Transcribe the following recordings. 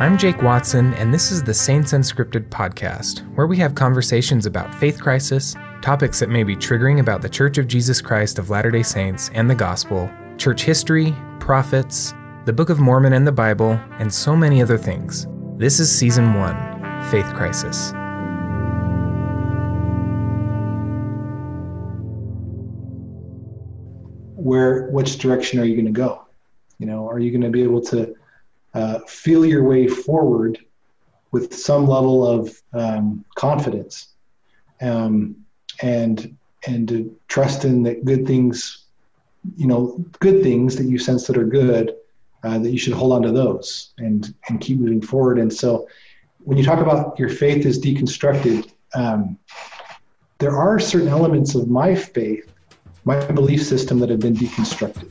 I'm Jake Watson, and this is the Saints Unscripted podcast, where we have conversations about faith crisis, topics that may be triggering about the Church of Jesus Christ of Latter day Saints and the Gospel, church history, prophets, the Book of Mormon and the Bible, and so many other things. This is Season 1 Faith Crisis. Where, which direction are you going to go? You know, are you going to be able to uh, feel your way forward with some level of um, confidence um, and and to trust in that good things you know good things that you sense that are good uh, that you should hold on to those and and keep moving forward. And so when you talk about your faith is deconstructed um, there are certain elements of my faith my belief system that have been deconstructed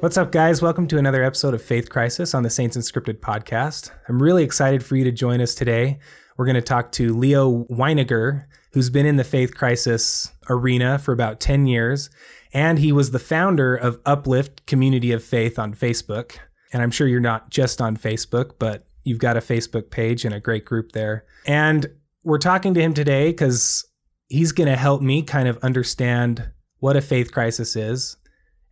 What's up, guys? Welcome to another episode of Faith Crisis on the Saints Unscripted podcast. I'm really excited for you to join us today. We're going to talk to Leo Winegar, who's been in the faith crisis arena for about 10 years, and he was the founder of Uplift Community of Faith on Facebook. And I'm sure you're not just on Facebook, but you've got a Facebook page and a great group there. And we're talking to him today because he's going to help me kind of understand what a faith crisis is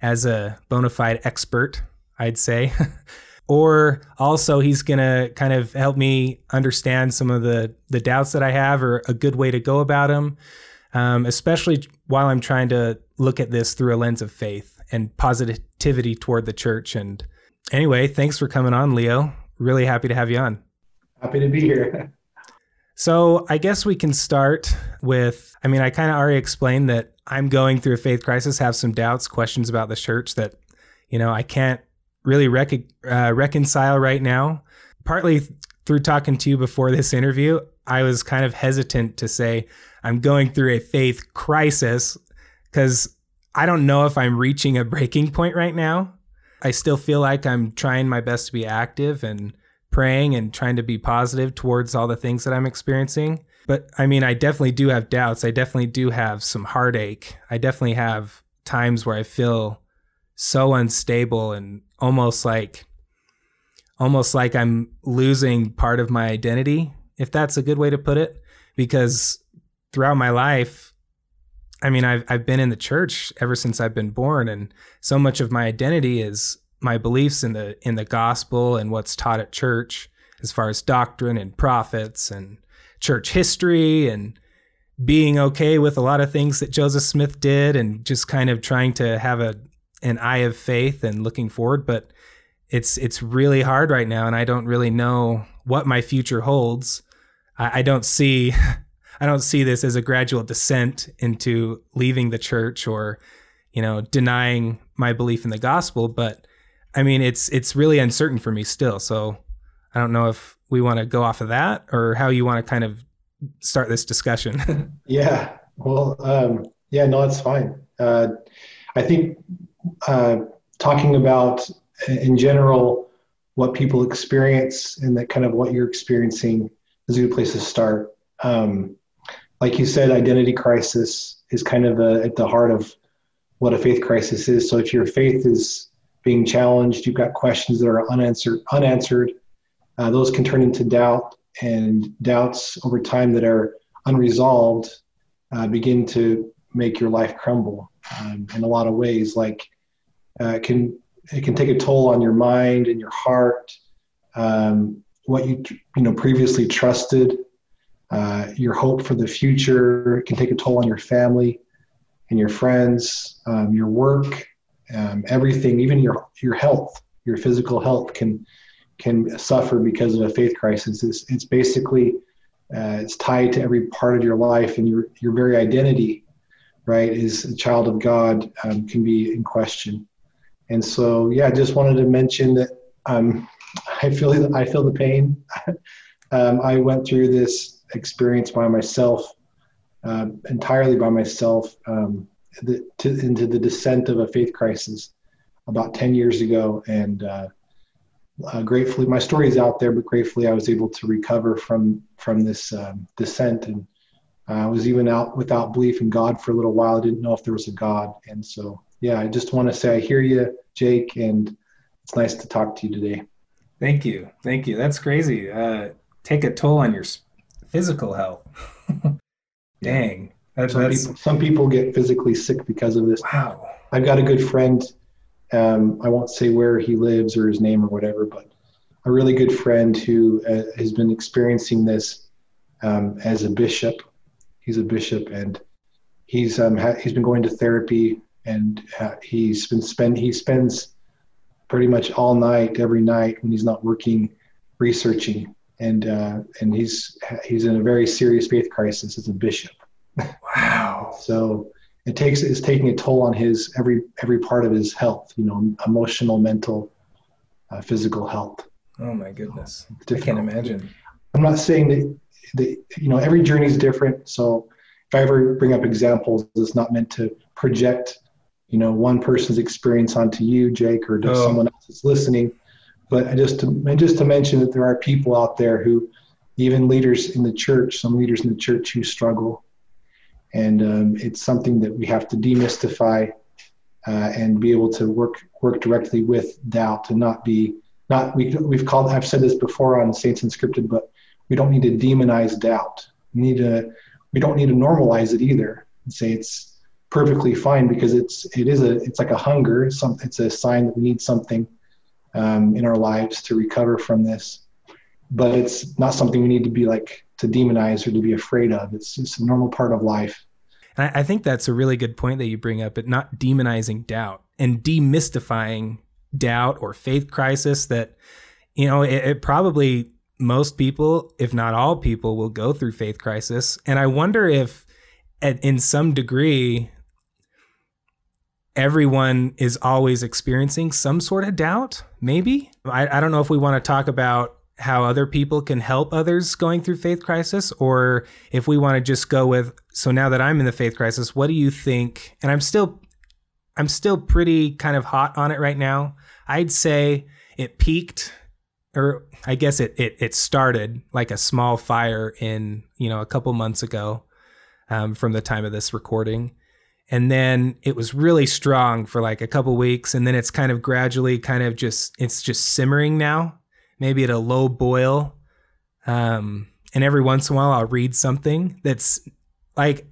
as a bona fide expert, I'd say. or also he's going to kind of help me understand some of the the doubts that I have or a good way to go about them, um, especially while I'm trying to look at this through a lens of faith and positivity toward the church. And anyway, thanks for coming on, Leo. Really happy to have you on. Happy to be here. So I guess we can start with I mean, I kind of already explained that I'm going through a faith crisis, have some doubts, questions about the church that, you know, I can't really rec- uh, reconcile right now. Partly through talking to you before this interview, I was kind of hesitant to say I'm going through a faith crisis because I don't know if I'm reaching a breaking point right now. I still feel like I'm trying my best to be active and praying and trying to be positive towards all the things that I'm experiencing. But I mean, I definitely do have doubts. I definitely do have some heartache. I definitely have times where I feel so unstable and almost like almost like I'm losing part of my identity, if that's a good way to put it, because throughout my life I mean, I've I've been in the church ever since I've been born and so much of my identity is my beliefs in the in the gospel and what's taught at church as far as doctrine and prophets and church history and being okay with a lot of things that Joseph Smith did and just kind of trying to have a an eye of faith and looking forward. But it's it's really hard right now and I don't really know what my future holds. I, I don't see I don't see this as a gradual descent into leaving the church or you know denying my belief in the gospel. But I mean, it's it's really uncertain for me still. So I don't know if we want to go off of that or how you want to kind of start this discussion. yeah. Well, um, yeah, no, it's fine. Uh, I think uh, talking about in general what people experience and that kind of what you're experiencing is a good place to start. Um, like you said, identity crisis is kind of a, at the heart of what a faith crisis is. So if your faith is being challenged, you've got questions that are unanswered, unanswered. Uh, those can turn into doubt, and doubts over time that are unresolved uh, begin to make your life crumble um, in a lot of ways. Like uh, it can it can take a toll on your mind and your heart. Um, what you you know previously trusted, uh, your hope for the future it can take a toll on your family and your friends, um, your work, um, everything, even your your health, your physical health can can suffer because of a faith crisis. It's, it's basically uh, it's tied to every part of your life, and your your very identity, right, is a child of God, um, can be in question. And so, yeah, I just wanted to mention that um, I feel I feel the pain. um, I went through this experience by myself, uh, entirely by myself. Um, the, to, into the descent of a faith crisis about 10 years ago. And uh, uh, gratefully, my story is out there, but gratefully I was able to recover from, from this um, descent and I was even out without belief in God for a little while. I didn't know if there was a God. And so, yeah, I just want to say I hear you, Jake, and it's nice to talk to you today. Thank you. Thank you. That's crazy. Uh, take a toll on your physical health. Dang. That, some, people, some people get physically sick because of this. Wow. I've got a good friend. Um, I won't say where he lives or his name or whatever, but a really good friend who uh, has been experiencing this um, as a bishop. He's a bishop, and he's um, ha- he's been going to therapy, and uh, he's been spend he spends pretty much all night every night when he's not working researching, and uh, and he's he's in a very serious faith crisis as a bishop. Wow. so it takes it's taking a toll on his every every part of his health. You know, emotional, mental, uh, physical health. Oh my goodness. I can't imagine. I'm not saying that, that, you know, every journey is different. So if I ever bring up examples, it's not meant to project, you know, one person's experience onto you, Jake, or to oh. someone else that's listening. But just to, just to mention that there are people out there who, even leaders in the church, some leaders in the church who struggle. And um, it's something that we have to demystify uh, and be able to work work directly with doubt and not be not we, we've called i've said this before on saints unscripted but we don't need to demonize doubt. We need to we don't need to normalize it either and say it's perfectly fine because it's it is a it's like a hunger. It's, some, it's a sign that we need something um, in our lives to recover from this. But it's not something we need to be like to demonize or to be afraid of. It's just a normal part of life. And I, think that's a really good point that you bring up but not demonizing doubt and demystifying doubt or faith crisis that you know it, it, probably most people if not all people will go through faith crisis. And i wonder if at, in some degree everyone is always experiencing some sort of doubt maybe? I, I don't know if we want to talk about how other people can help others going through faith crisis? Or if we want to just go with so now that i'm in the faith crisis what do you think? And i'm still I'm still pretty kind of hot on it right now. I'd say it peaked or I guess it, it it started like a small fire in you know a couple months ago um, from the time of this recording, and then it was really strong for like a couple weeks, and then it's kind of gradually kind of just it's just simmering now, maybe at a low boil, um, and every once in a while I'll read something that's like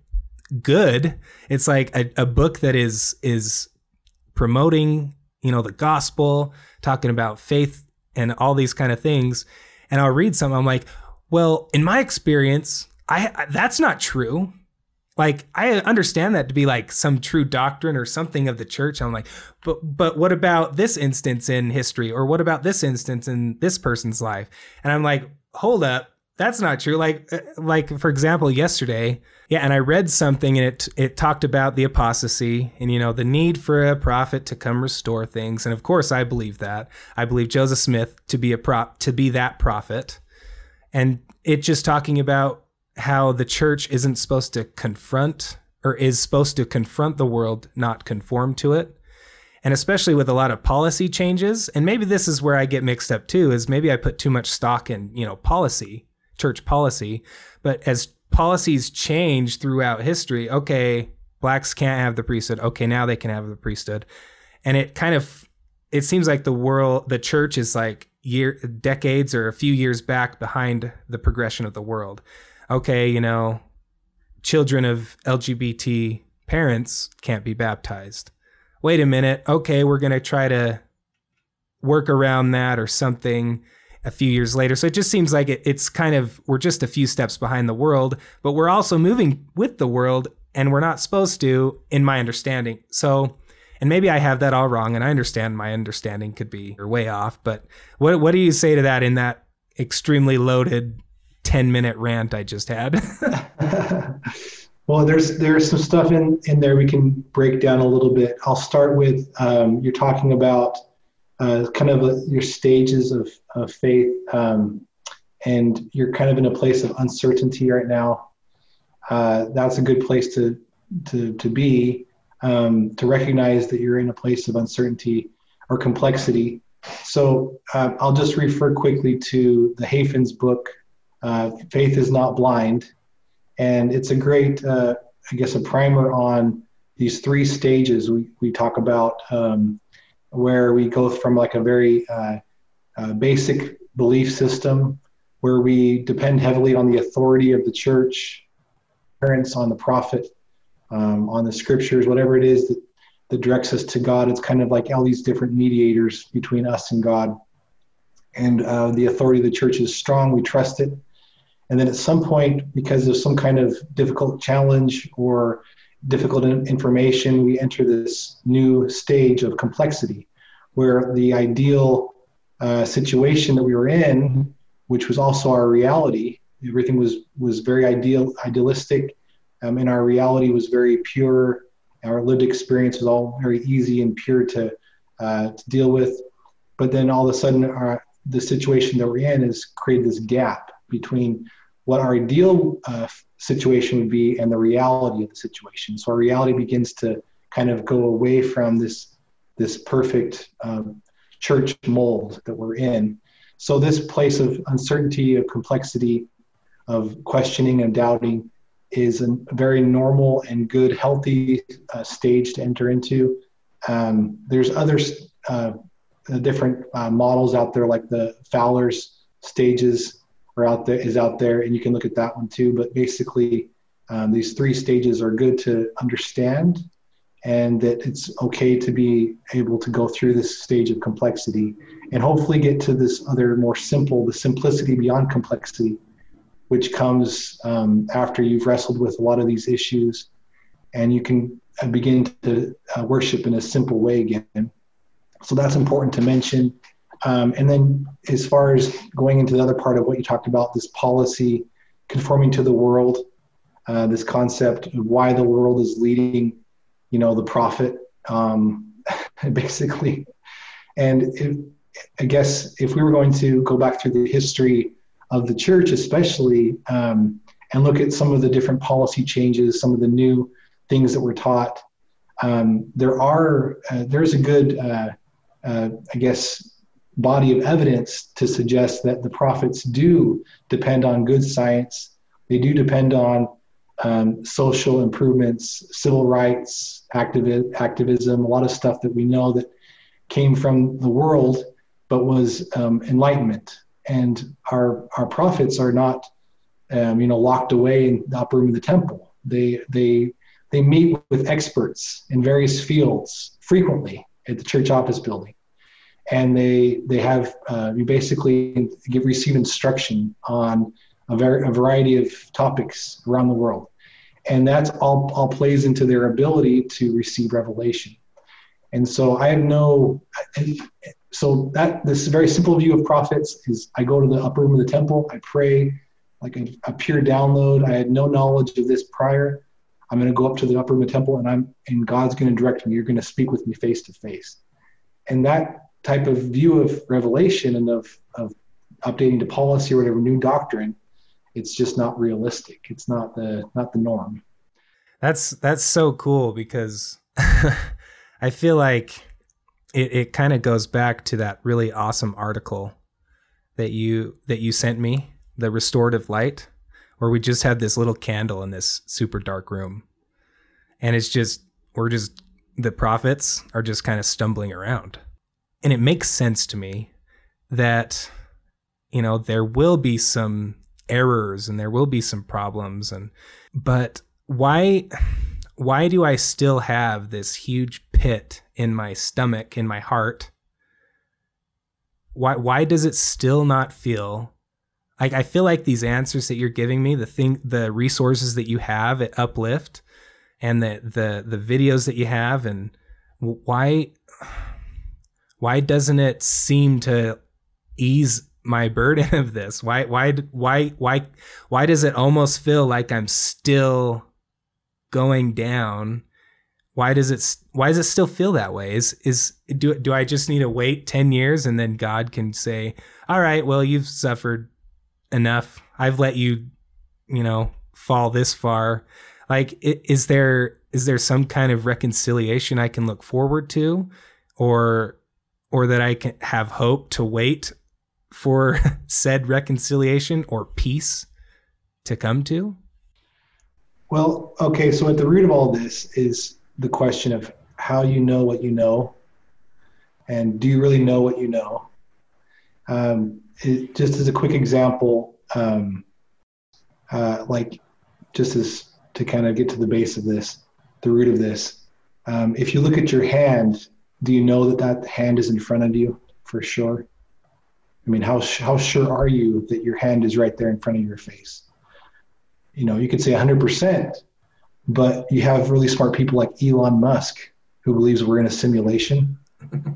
good. It's like a, a book that is is promoting, you know, the gospel, talking about faith and all these kind of things. And I'll read something. I'm like, well, in my experience, I, I that's not true. Like I understand that to be like some true doctrine or something of the church. I'm like, but but what about this instance in history, or what about this instance in this person's life? And I'm like, hold up, that's not true. Like uh, like for example, yesterday yeah, and I read something and it it talked about the apostasy and you know the need for a prophet to come restore things. And of course, I believe that. I believe Joseph Smith to be a prop to be that prophet. And it just talking about how the church isn't supposed to confront or is supposed to confront the world, not conform to it. And especially with a lot of policy changes, and maybe this is where I get mixed up too, is maybe I put too much stock in, you know, policy, church policy. But as policies change throughout history. Okay, blacks can't have the priesthood. Okay, now they can have the priesthood. And it kind of it seems like the world the church is like year decades or a few years back behind the progression of the world. Okay, you know, children of LGBT parents can't be baptized. Wait a minute. Okay, we're going to try to work around that or something a few years later. So it just seems like it, it's kind of we're just a few steps behind the world, but we're also moving with the world, and we're not supposed to, in my understanding. So, and maybe I have that all wrong, and I understand my understanding could be way off. But what what do you say to that in that extremely loaded ten minute rant I just had? well, there's there's some stuff in in there we can break down a little bit. I'll start with um, you're talking about uh, kind of a, your stages of, of faith, um, and you're kind of in a place of uncertainty right now. Uh, that's a good place to to to be um, to recognize that you're in a place of uncertainty or complexity. So uh, I'll just refer quickly to the Hafen's book, uh, "Faith is Not Blind," and it's a great, uh, I guess, a primer on these three stages we, we talk about, um, where we go from like a very uh, uh, basic belief system, where we depend heavily on the authority of the church, parents, on the prophet, um, on the scriptures, whatever it is that, that directs us to God. It's kind of like all these different mediators between us and God. And uh, the authority of the church is strong. We trust it. And then at some point, because of some kind of difficult challenge or difficult information, we enter this new stage of complexity where the ideal uh, situation that we were in, which was also our reality, everything was, was very ideal, idealistic, um, and our reality was very pure. Our lived experience was all very easy and pure to, uh, to deal with. But then all of a sudden, our, the situation that we're in has created this gap between what our ideal uh, situation would be and the reality of the situation. So our reality begins to kind of go away from this this perfect um, church mold that we're in. So this place of uncertainty, of complexity, of questioning and doubting is a very normal and good, healthy uh, stage to enter into. Um, there's other uh, different uh, models out there, like the Fowler's stages are out there is out there, and you can look at that one too. But basically, um, these three stages are good to understand, and that it's okay to be able to go through this stage of complexity, and hopefully get to this other more simple, the simplicity beyond complexity, which comes um, after you've wrestled with a lot of these issues, and you can uh, begin to uh, worship in a simple way again. So that's important to mention. Um, and then, as far as going into the other part of what you talked about, this policy conforming to the world, uh, this concept of why the world is leading, you know, the prophet, um, basically. And it, I guess if we were going to go back through the history of the church, especially, um, and look at some of the different policy changes, some of the new things that were taught, um, there are uh, there's a good, uh, uh, I guess, body of evidence to suggest that the prophets do depend on good science. They do depend on um, social improvements, civil rights, activi- activism, a lot of stuff that we know that came from the world, but was um, enlightenment. And our our prophets are not, um, you know, locked away in the upper room of the temple. They they they meet with experts in various fields frequently at the church office building and they they have uh, you basically receive instruction on a, ver- a variety of topics around the world, and that's all all plays into their ability to receive revelation. And so I have no, so that this very simple view of prophets is I go to the upper room of the temple, I pray, like a, a pure download. I had no knowledge of this prior. I'm going to go up to the upper room of the temple, and I'm and God's going to direct me. You're going to speak with me face to face, and that type of view of revelation and of, of updating to policy or whatever new doctrine it's just not realistic. It's not the not the norm. That's that's so cool because i feel like it, it kind of goes back to that really awesome article that you that you sent me the restorative light where we just had this little candle in this super dark room. And it's just we're just the prophets are just kind of stumbling around and it makes sense to me that you know there will be some errors and there will be some problems and but why why do I still have this huge pit in my stomach in my heart? Why why does it still not feel like I feel like these answers that you're giving me the thing the resources that you have at uplift and the the the videos that you have and why why doesn't it seem to ease my burden of this? Why why why why why does it almost feel like I'm still going down? Why does it why does it still feel that way? Is is do do I just need to wait 10 years and then God can say, "All right, well, you've suffered enough. I've let you, you know, fall this far." Like is there is there some kind of reconciliation I can look forward to or or that I can have hope to wait for said reconciliation or peace to come to? Well, okay, so at the root of all this is the question of how you know what you know, and do you really know what you know? Um, it, just as a quick example, um, uh, like just as to kind of get to the base of this, the root of this. Um, if you look at your hand, do you know that that hand is in front of you for sure? I mean, how how sure are you that your hand is right there in front of your face? You know, you could say 100%, but you have really smart people like Elon Musk who believes we're in a simulation,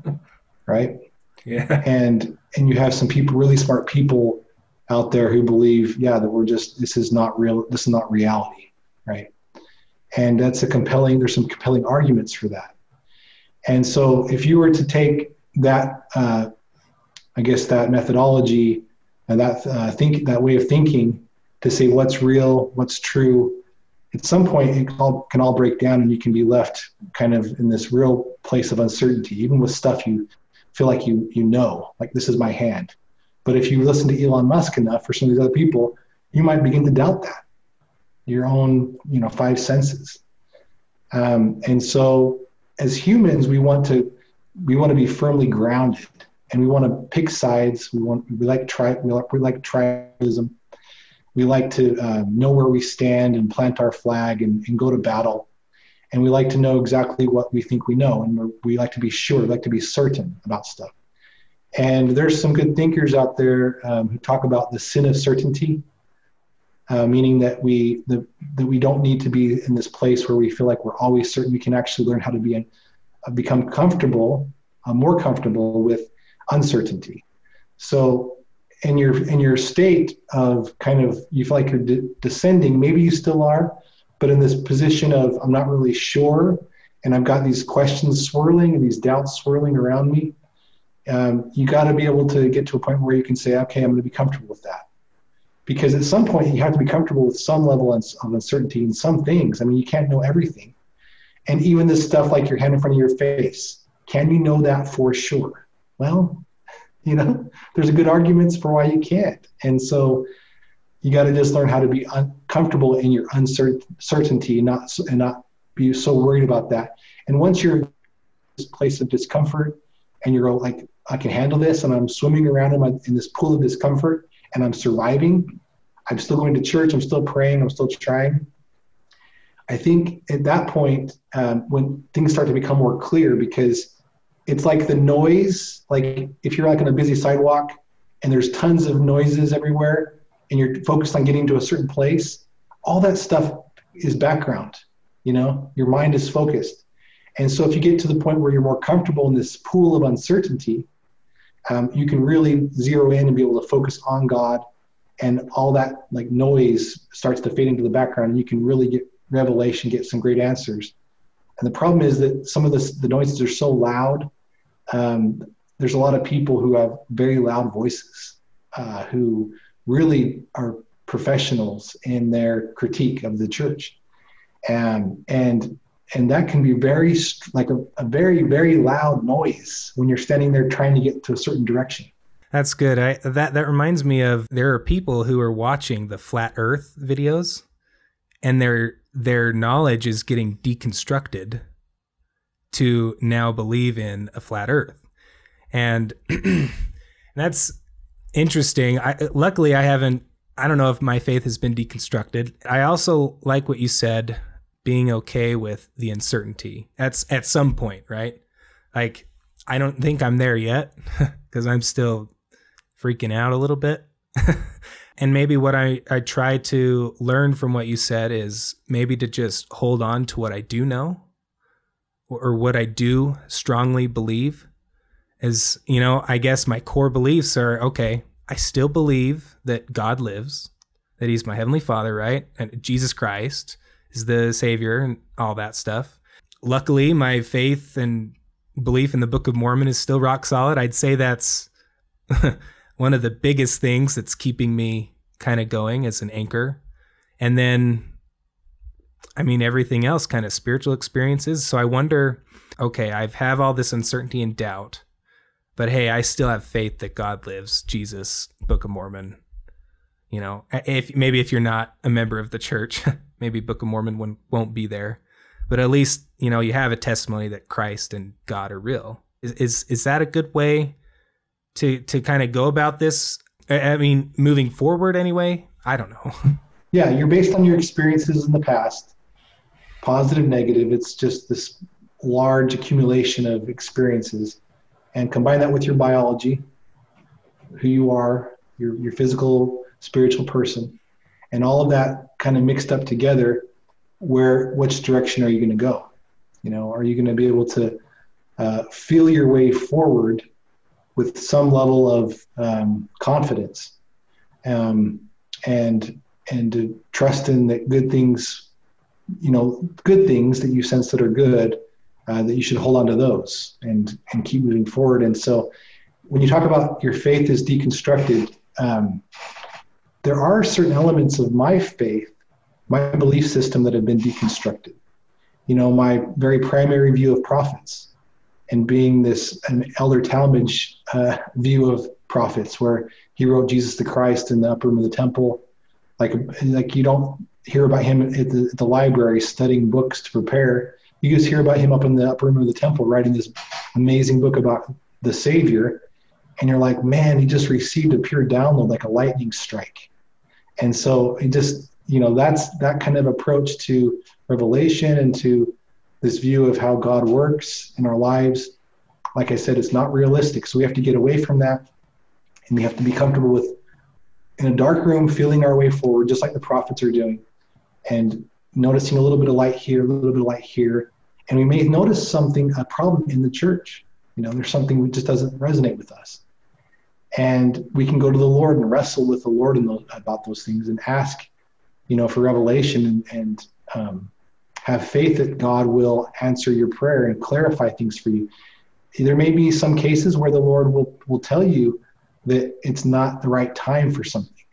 right? Yeah. And and you have some people, really smart people out there who believe, yeah, that we're just this is not real. This is not reality, right? And that's a compelling. There's some compelling arguments for that. And so, if you were to take that, uh, I guess that methodology and that uh, think that way of thinking to say what's real, what's true, at some point it all, can all break down, and you can be left kind of in this real place of uncertainty, even with stuff you feel like you you know, like this is my hand. But if you listen to Elon Musk enough or some of these other people, you might begin to doubt that your own you know five senses. Um, and so as humans, we want to we want to be firmly grounded, and we want to pick sides. We want we like tri we like, we like tribalism. We like to uh, know where we stand and plant our flag and, and, go to battle. And we like to know exactly what we think we know, and we like to be sure, we like to be certain about stuff. And there's some good thinkers out there um, who talk about the sin of certainty, uh, meaning that we the, that we don't need to be in this place where we feel like we're always certain. We can actually learn how to be uh, become comfortable, uh, more comfortable with uncertainty. So in your in your state of kind of you feel like you're de- descending, maybe you still are, but in this position of I'm not really sure, and I've got these questions swirling and these doubts swirling around me. Um, you got to be able to get to a point where you can say, okay, I'm going to be comfortable with that because at some point you have to be comfortable with some level of uncertainty in some things. I mean, you can't know everything. And even this stuff like your hand in front of your face, can you know that for sure? Well, you know, there's good arguments for why you can't. And so you got to just learn how to be uncomfortable in your uncertainty and not, and not be so worried about that. And once you're in this place of discomfort and you're like, I can handle this and I'm swimming around in, my, in this pool of discomfort, and I'm surviving, I'm still going to church, I'm still praying, I'm still trying. I think at that point, um, when things start to become more clear, because it's like the noise, like if you're like on a busy sidewalk and there's tons of noises everywhere and you're focused on getting to a certain place, all that stuff is background. You know, your mind is focused. And so if you get to the point where you're more comfortable in this pool of uncertainty, um, you can really zero in and be able to focus on God, and all that like noise starts to fade into the background, and you can really get revelation, get some great answers. And the problem is that some of the the noises are so loud. Um, there's a lot of people who have very loud voices uh, who really are professionals in their critique of the church, and and and that can be very like a, a very very loud noise when you're standing there trying to get to a certain direction that's good. I, that that reminds me of there are people who are watching the flat earth videos and their their knowledge is getting deconstructed to now believe in a flat earth. And that's interesting. I, luckily i haven't i don't know if my faith has been deconstructed. I also like what you said being okay with the uncertainty. At at some point, right? Like I don't think I'm there yet because I'm still freaking out a little bit. and maybe what I, I try to learn from what you said is maybe to just hold on to what I do know or what I do strongly believe is, you know, I guess my core beliefs are okay, I still believe that God lives, that he's my heavenly father, right? And Jesus Christ is the savior and all that stuff. Luckily, my faith and belief in the Book of Mormon is still rock solid. I'd say that's one of the biggest things that's keeping me kind of going as an anchor. And then, I mean, everything else kind of spiritual experiences. So I wonder okay, I have all this uncertainty and doubt, but hey, I still have faith that God lives, Jesus, Book of Mormon, you know, if maybe if you're not a member of the church, maybe Book of Mormon won't, be there, but at least you know you have a testimony that Christ and God are real. Is is, is that a good way to to kind of go about this? I mean, moving forward anyway. I don't know. Yeah, you're based on your experiences in the past, positive, negative. It's just this large accumulation of experiences, and combine that with your biology, who you are, your your physical, spiritual person, and all of that kind of mixed up together. Where which direction are you going to go? You know, are you going to be able to uh, feel your way forward with some level of um, confidence? Um, and and to trust in that good things, you know, good things that you sense that are good, uh, that you should hold on to those and and keep moving forward. And so, when you talk about your faith is deconstructed, um, there are certain elements of my faith, my belief system that have been deconstructed. You know, my very primary view of prophets and being this an elder Talmage uh, view of prophets, where he wrote Jesus the Christ in the upper room of the temple, like like you don't hear about him at the, at the library studying books to prepare. You just hear about him up in the upper room of the temple writing this amazing book about the Savior, and you're like, man, he just received a pure download like a lightning strike. And so it just you know that's that kind of approach to revelation and to this view of how God works in our lives. Like I said, it's not realistic. So we have to get away from that and we have to be comfortable with in a dark room feeling our way forward, just like the prophets are doing, and noticing a little bit of light here, a little bit of light here. And we may notice something, a problem in the church. You know, there's something that just doesn't resonate with us. And we can go to the Lord and wrestle with the Lord the, about those things and ask, you know, for revelation and, and um, have faith that God will answer your prayer and clarify things for you. There may be some cases where the Lord will, will tell you that it's not the right time for something,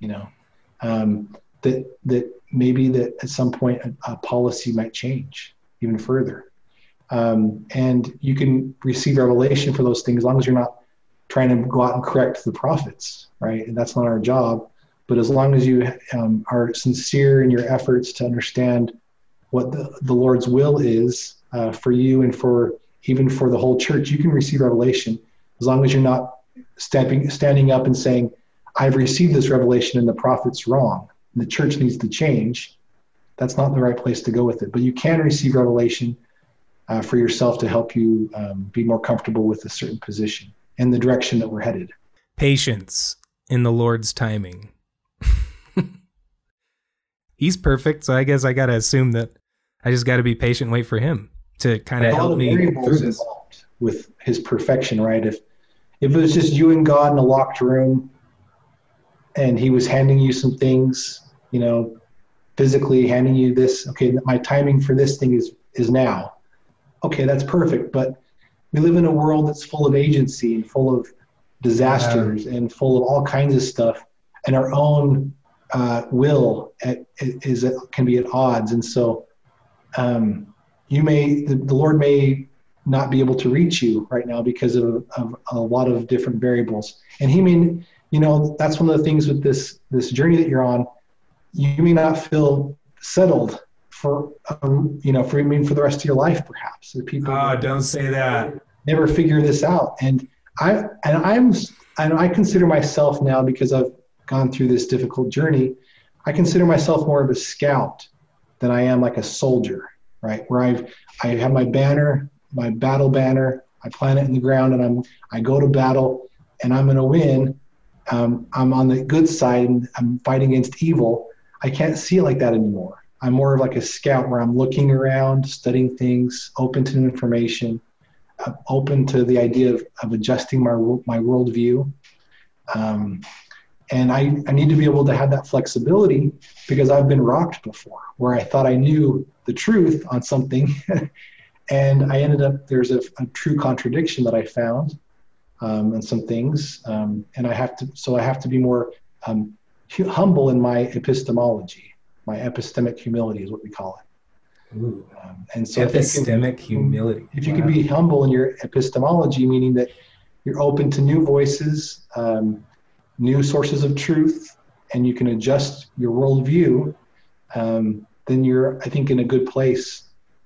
you know, um, that, that maybe that at some point a, a policy might change even further. Um, and you can receive revelation for those things as long as you're not trying to go out and correct the prophets, right? And that's not our job. But as long as you um, are sincere in your efforts to understand what the, the Lord's will is uh, for you and for even for the whole church, you can receive revelation as long as you're not stepping, standing up and saying, I've received this revelation and the prophet's wrong. And the church needs to change. That's not the right place to go with it. But you can receive revelation uh, for yourself to help you um, be more comfortable with a certain position and the direction that we're headed. Patience in the Lord's timing. He's perfect, so I guess I got to assume that I just got to be patient, wait for him to kind of help me. With his perfection, right? If if it was just you and God in a locked room and he was handing you some things, you know, physically handing you this, okay, my timing for this thing is is now. Okay, that's perfect, but we live in a world that's full of agency and full of disasters yeah. and full of all kinds of stuff and our own uh, will at, is can be at odds and so um, you may the, the lord may not be able to reach you right now because of, of a lot of different variables. And he may, you know, that's one of the things with this this journey that you're on. You may not feel settled for, um, you know, for I mean for the rest of your life, perhaps. The people. Oh, don't say that. Never figure this out, and I and I'm and I consider myself now because I've gone through this difficult journey. I consider myself more of a scout than I am like a soldier, right? Where I've I have my banner, my battle banner. I plant it in the ground, and I'm I go to battle, and I'm going to win. Um, I'm on the good side, and I'm fighting against evil. I can't see it like that anymore. I'm more of like a scout, where I'm looking around, studying things, open to information, uh, open to the idea of, of adjusting my my worldview. Um, and I, I need to be able to have that flexibility because I've been rocked before, where I thought I knew the truth on something, and I ended up there's a, a true contradiction that I found um, and some things, um, and I have to so I have to be more um, humble in my epistemology. My epistemic humility is what we call it. Ooh. Um, and so epistemic if can, humility. If you wow. can be humble in your epistemology, meaning that you're open to new voices, um, new sources of truth, and you can adjust your worldview, um, then you're, I think, in a good place.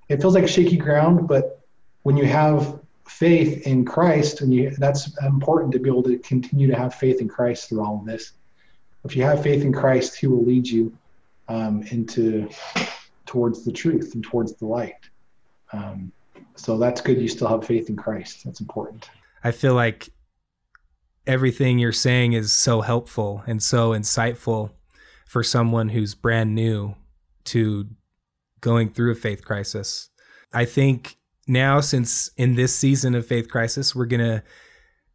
It feels like shaky ground, but when you have faith in Christ, and you, that's important to be able to continue to have faith in Christ through all of this. If you have faith in Christ, He will lead you um, into towards the truth and towards the light. Um, so that's good. You still have faith in Christ. That's important. I feel like everything you're saying is so helpful and so insightful for someone who's brand new to going through a faith crisis. I think now, since in this season of faith crisis, we're going to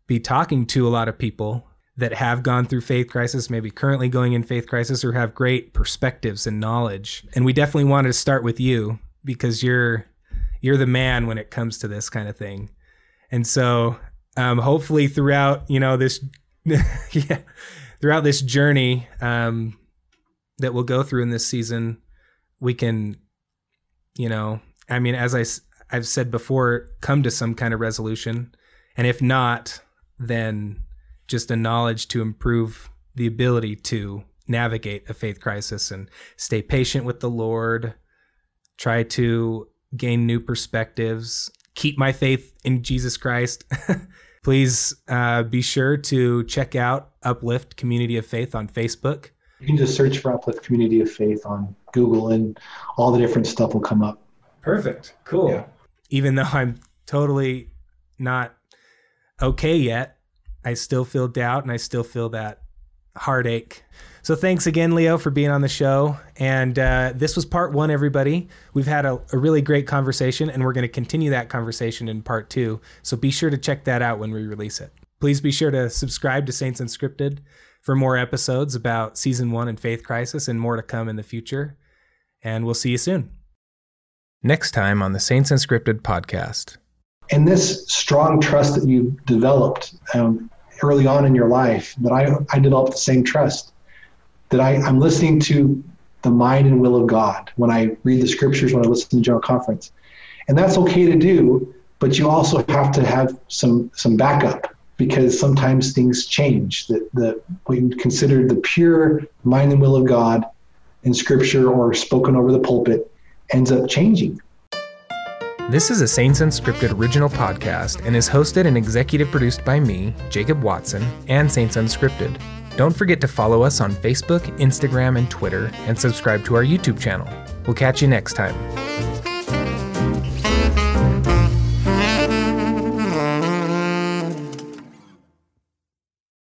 be talking to a lot of people that have gone through faith crisis, maybe currently going in faith crisis, or have great perspectives and knowledge. And we definitely wanted to start with you because you're you're the man when it comes to this kind of thing. And so, um, hopefully, throughout you know this, yeah, throughout this journey um, that we'll go through in this season, we can, you know, I mean, as I I've said before, come to some kind of resolution, and if not, then just a knowledge to improve the ability to navigate a faith crisis and stay patient with the Lord, try to gain new perspectives, keep my faith in Jesus Christ. Please uh, be sure to check out Uplift Community of Faith on Facebook. You can just search for Uplift Community of Faith on Google, and all the different stuff will come up. Perfect. Cool. Yeah. Even though I'm totally not okay yet, I still feel doubt and I still feel that heartache. So thanks again, Leo, for being on the show. And uh, this was part one, everybody. We've had a, a really great conversation, and we're going to continue that conversation in part two. So be sure to check that out when we release it. Please be sure to subscribe to Saints Unscripted for more episodes about season one and Faith Crisis and more to come in the future. And we'll see you soon. Next time on the Saints Unscripted podcast. And this strong trust that you developed um, early on in your life that I, I developed the same trust that I, I'm listening to the mind and will of God when I read the scriptures, when I listen to the general conference. And that's okay to do, but you also have to have some some backup because sometimes things change. That the what you consider the pure mind and will of God in scripture or spoken over the pulpit ends up changing. This is a Saints Unscripted original podcast and is hosted and executive produced by me, Jacob Watson, and Saints Unscripted. Don't forget to follow us on Facebook, Instagram, and Twitter, and subscribe to our YouTube channel. We'll catch you next time.